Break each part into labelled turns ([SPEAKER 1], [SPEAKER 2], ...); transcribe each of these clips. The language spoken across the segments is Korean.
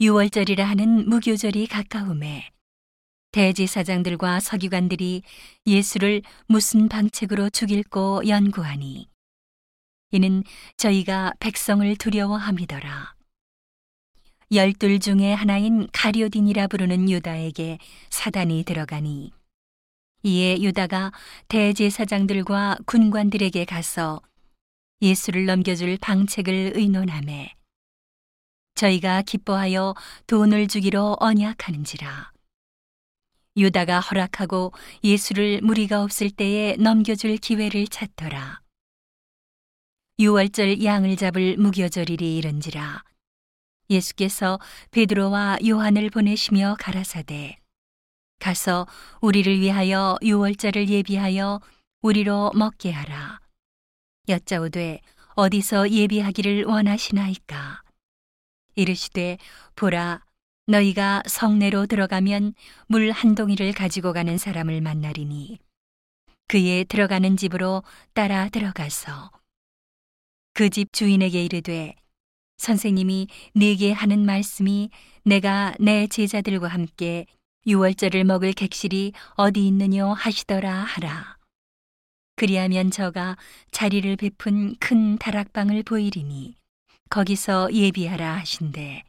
[SPEAKER 1] 유월절이라 하는 무교절이 가까움에 대제사장들과 서기관들이 예수를 무슨 방책으로 죽일고 연구하니 이는 저희가 백성을 두려워함이더라. 열둘 중에 하나인 가료딘이라 부르는 유다에게 사단이 들어가니 이에 유다가 대제사장들과 군관들에게 가서 예수를 넘겨줄 방책을 의논하매 저희가 기뻐하여 돈을 주기로 언약하는지라 유다가 허락하고 예수를 무리가 없을 때에 넘겨줄 기회를 찾더라 유월절 양을 잡을 무교절일이 이른지라 예수께서 베드로와 요한을 보내시며 가라사대 가서 우리를 위하여 유월절을 예비하여 우리로 먹게 하라. 여짜오되 어디서 예비하기를 원하시나이까? 이르시되 보라 너희가 성내로 들어가면 물 한 동이를 가지고 가는 사람을 만나리니 그의 들어가는 집으로 따라 들어가서 그 집 주인에게 이르되 선생님이 네게 하는 말씀이 내가 내 제자들과 함께 유월절을 먹을 객실이 어디 있느뇨 하시더라 하라. 그리하면 저가 자리를 베푼 큰 다락방을 보이리니 거기서 예비하라 하신대.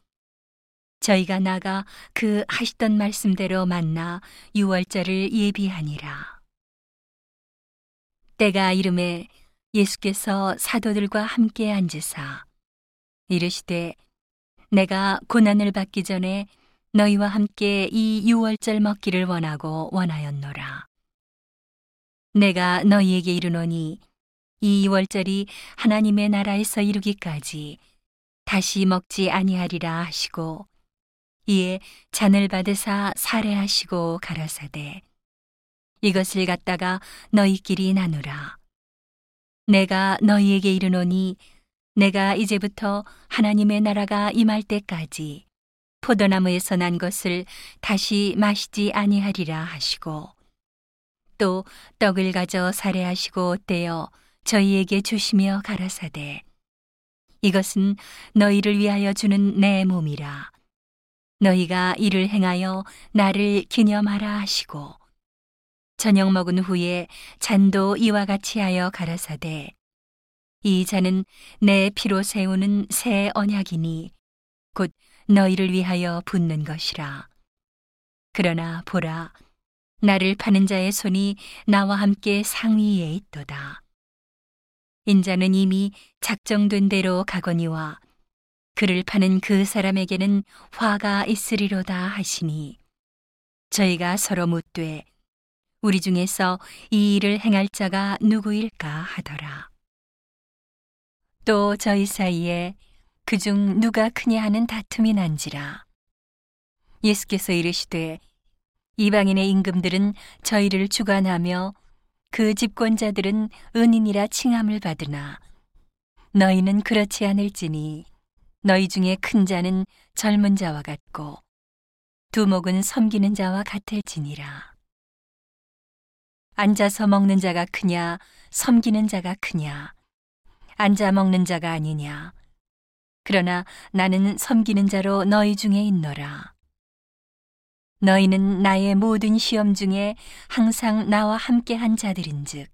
[SPEAKER 1] 저희가 나가 그 하시던 말씀대로 만나 유월절을 예비하니라. 때가 이름에 예수께서 사도들과 함께 앉으사 이르시되 내가 고난을 받기 전에 너희와 함께 이 유월절 먹기를 원하고 원하였노라. 내가 너희에게 이르노니 이 유월절이 하나님의 나라에서 이루기까지 다시 먹지 아니하리라 하시고 이에 잔을 받으사 살해하시고 가라사대 이것을 갖다가 너희끼리 나누라. 내가 너희에게 이르노니 내가 이제부터 하나님의 나라가 임할 때까지 포도나무에서 난 것을 다시 마시지 아니하리라 하시고 또 떡을 가져 살해하시고 떼어 저희에게 주시며 가라사대 이것은 너희를 위하여 주는 내 몸이라 너희가 이를 행하여 나를 기념하라 하시고 저녁 먹은 후에 잔도 이와 같이 하여 가라사대 이 잔은 내 피로 세우는 새 언약이니 곧 너희를 위하여 붓는 것이라. 그러나 보라, 나를 파는 자의 손이 나와 함께 상위에 있도다. 인자는 이미 작정된 대로 가거니와 그를 파는 그 사람에게는 화가 있으리로다 하시니 저희가 서로 묻되 우리 중에서 이 일을 행할 자가 누구일까 하더라. 또 저희 사이에 그중 누가 크냐 하는 다툼이 난지라. 예수께서 이르시되 이방인의 임금들은 저희를 주관하며 그 집권자들은 은인이라 칭함을 받으나 너희는 그렇지 않을지니 너희 중에 큰 자는 젊은 자와 같고 두목은 섬기는 자와 같을지니라. 앉아서 먹는 자가 크냐 섬기는 자가 크냐 앉아 먹는 자가 아니냐. 그러나 나는 섬기는 자로 너희 중에 있노라. 너희는 나의 모든 시험 중에 항상 나와 함께 한 자들인즉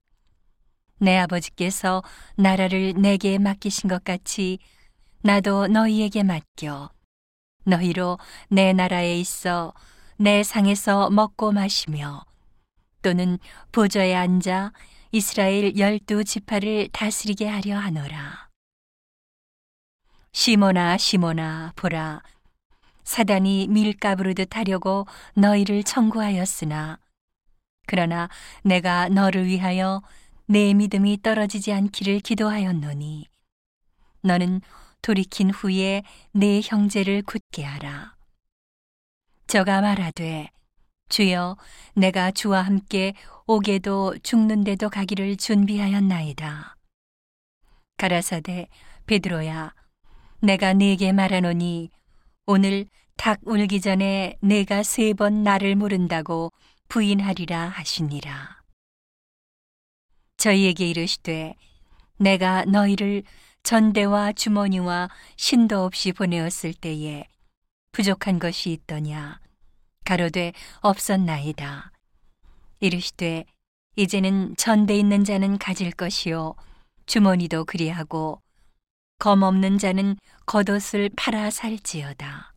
[SPEAKER 1] 내 아버지께서 나라를 내게 맡기신 것 같이 나도 너희에게 맡겨 너희로 내 나라에 있어 내 상에서 먹고 마시며 또는 보좌에 앉아 이스라엘 열두 지파를 다스리게 하려 하노라. 시모나 시모나 보라 사단이 밀가부르듯 하려고 너희를 청구하였으나 그러나 내가 너를 위하여 내 믿음이 떨어지지 않기를 기도하였노니 너는 돌이킨 후에 내 형제를 굳게 하라. 저가 말하되 주여 내가 주와 함께 오게도 죽는데도 가기를 준비하였나이다. 가라사대 베드로야 내가 네게 말하노니 오늘 닭 울기 전에 내가 세 번 나를 모른다고 부인하리라 하시니라. 저희에게 이르시되 내가 너희를 전대와 주머니와 신도 없이 보내었을 때에 부족한 것이 있더냐 가로되 없었나이다 이르시되 이제는 전대 있는 자는 가질 것이요 주머니도 그리하고 검 없는 자는 겉옷을 팔아 살지어다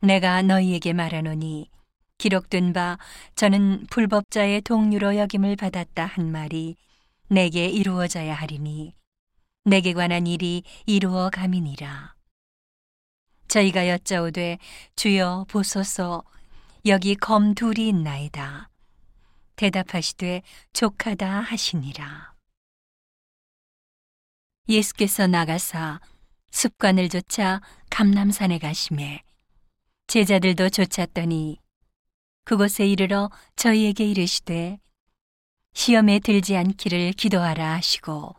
[SPEAKER 1] 내가 너희에게 말하노니 기록된 바 저는 불법자의 동류로 여김을 받았다 한 말이 내게 이루어져야 하리니 내게 관한 일이 이루어 가미니라. 저희가 여짜오되 주여 보소서 여기 검 둘이 있나이다. 대답하시되 족하다 하시니라. 예수께서 나가사 습관을 쫓아 감남산에 가심에 제자들도 쫓았더니 그곳에 이르러 저희에게 이르시되 시험에 들지 않기를 기도하라 하시고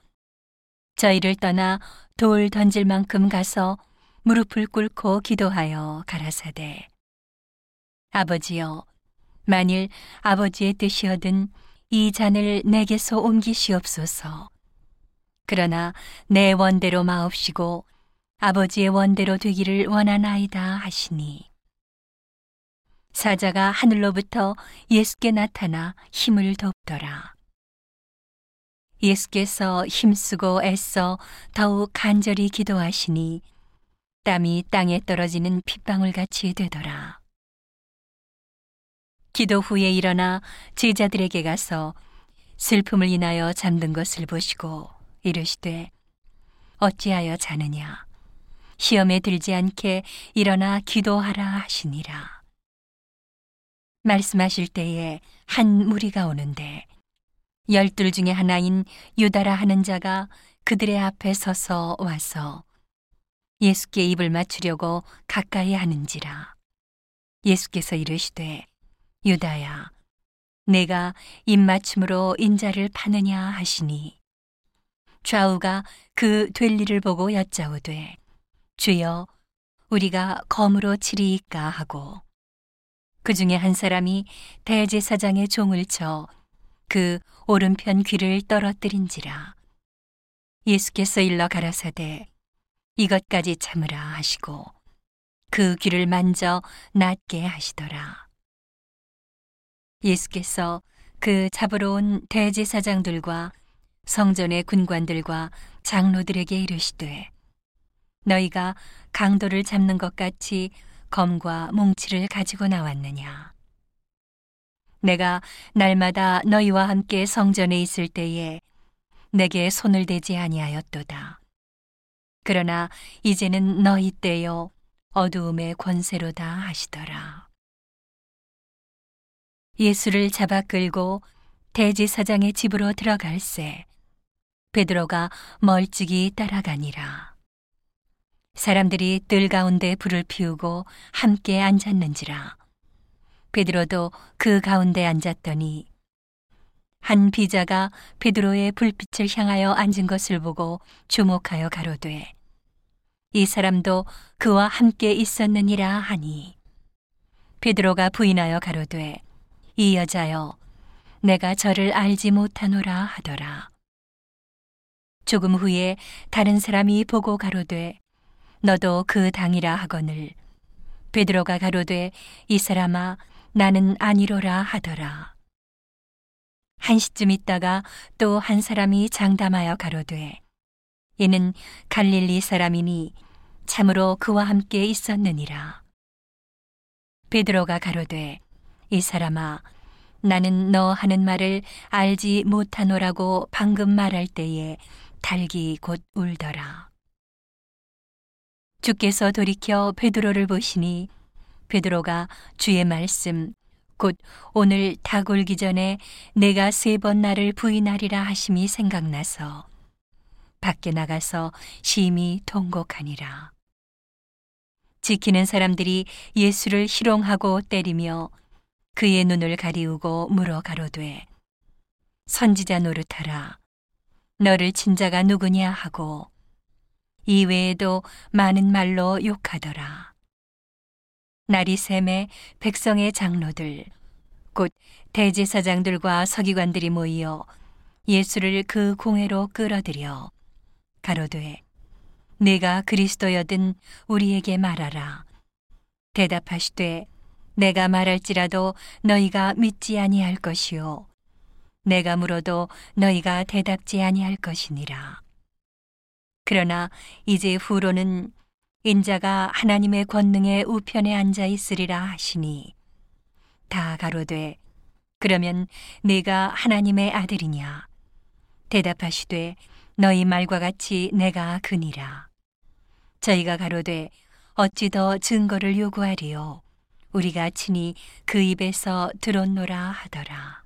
[SPEAKER 1] 저희를 떠나 돌 던질 만큼 가서 무릎을 꿇고 기도하여 가라사대. 아버지여 만일 아버지의 뜻이어든 이 잔을 내게서 옮기시옵소서 그러나 내 원대로 마옵시고 아버지의 원대로 되기를 원하나이다 하시니 사자가 하늘로부터 예수께 나타나 힘을 돕더라. 예수께서 힘쓰고 애써 더욱 간절히 기도하시니 땀이 땅에 떨어지는 핏방울 같이 되더라. 기도 후에 일어나 제자들에게 가서 슬픔을 인하여 잠든 것을 보시고 이르시되 어찌하여 자느냐? 시험에 들지 않게 일어나 기도하라 하시니라. 말씀하실 때에 한 무리가 오는데 열둘 중에 하나인 유다라 하는 자가 그들의 앞에 서서 와서 예수께 입을 맞추려고 가까이 하는지라. 예수께서 이르시되 유다야 내가 입맞춤으로 인자를 파느냐 하시니 좌우가 그 될 일을 보고 여짜오되 주여 우리가 검으로 치리이까 하고 그 중에 한 사람이 대제사장의 종을 쳐 그 오른편 귀를 떨어뜨린지라. 예수께서 일러 가라사대 이것까지 참으라 하시고 그 귀를 만져 낫게 하시더라. 예수께서 그 잡으러 온 대제사장들과 성전의 군관들과 장로들에게 이르시되 너희가 강도를 잡는 것 같이 검과 몽치를 가지고 나왔느냐? 내가 날마다 너희와 함께 성전에 있을 때에 내게 손을 대지 아니하였도다. 그러나 이제는 너희 때요 어두움의 권세로다 하시더라. 예수를 잡아 끌고 대지사장의 집으로 들어갈새 베드로가 멀찍이 따라가니라. 사람들이 뜰 가운데 불을 피우고 함께 앉았는지라. 베드로도 그 가운데 앉았더니 한 비자가 베드로의 불빛을 향하여 앉은 것을 보고 주목하여 가로되 이 사람도 그와 함께 있었느니라 하니 베드로가 부인하여 가로되 이 여자여 내가 저를 알지 못하노라 하더라 조금 후에 다른 사람이 보고 가로되 너도 그 당이라 하거늘. 베드로가 가로되 이 사람아 나는 아니로라 하더라. 한 시쯤 있다가 또 한 사람이 장담하여 가로되 이는 갈릴리 사람이니 참으로 그와 함께 있었느니라. 베드로가 가로되 이 사람아 나는 너 하는 말을 알지 못하노라고 방금 말할 때에 달기 곧 울더라. 주께서 돌이켜 베드로를 보시니 베드로가 주의 말씀 곧 오늘 닭 울기 전에 내가 세 번 나를 부인하리라 하심이 생각나서 밖에 나가서 심히 통곡하니라. 지키는 사람들이 예수를 희롱하고 때리며 그의 눈을 가리우고 물어 가로되 선지자 노릇하라 너를 친자가 누구냐 하고 이외에도 많은 말로 욕하더라. 날이 샘에 백성의 장로들, 곧 대제사장들과 서기관들이 모이어 예수를 그 공회로 끌어들여 가로되 내가 그리스도여든 우리에게 말하라. 대답하시되 내가 말할지라도 너희가 믿지 아니할 것이요 내가 물어도 너희가 대답지 아니할 것이니라. 그러나 이제 후로는 인자가 하나님의 권능의 우편에 앉아 있으리라 하시니 다 가로되 그러면 내가 하나님의 아들이냐? 대답하시되 너희 말과 같이 내가 그니라. 저희가 가로되 어찌 더 증거를 요구하리요? 우리가 친히 그 입에서 들었노라 하더라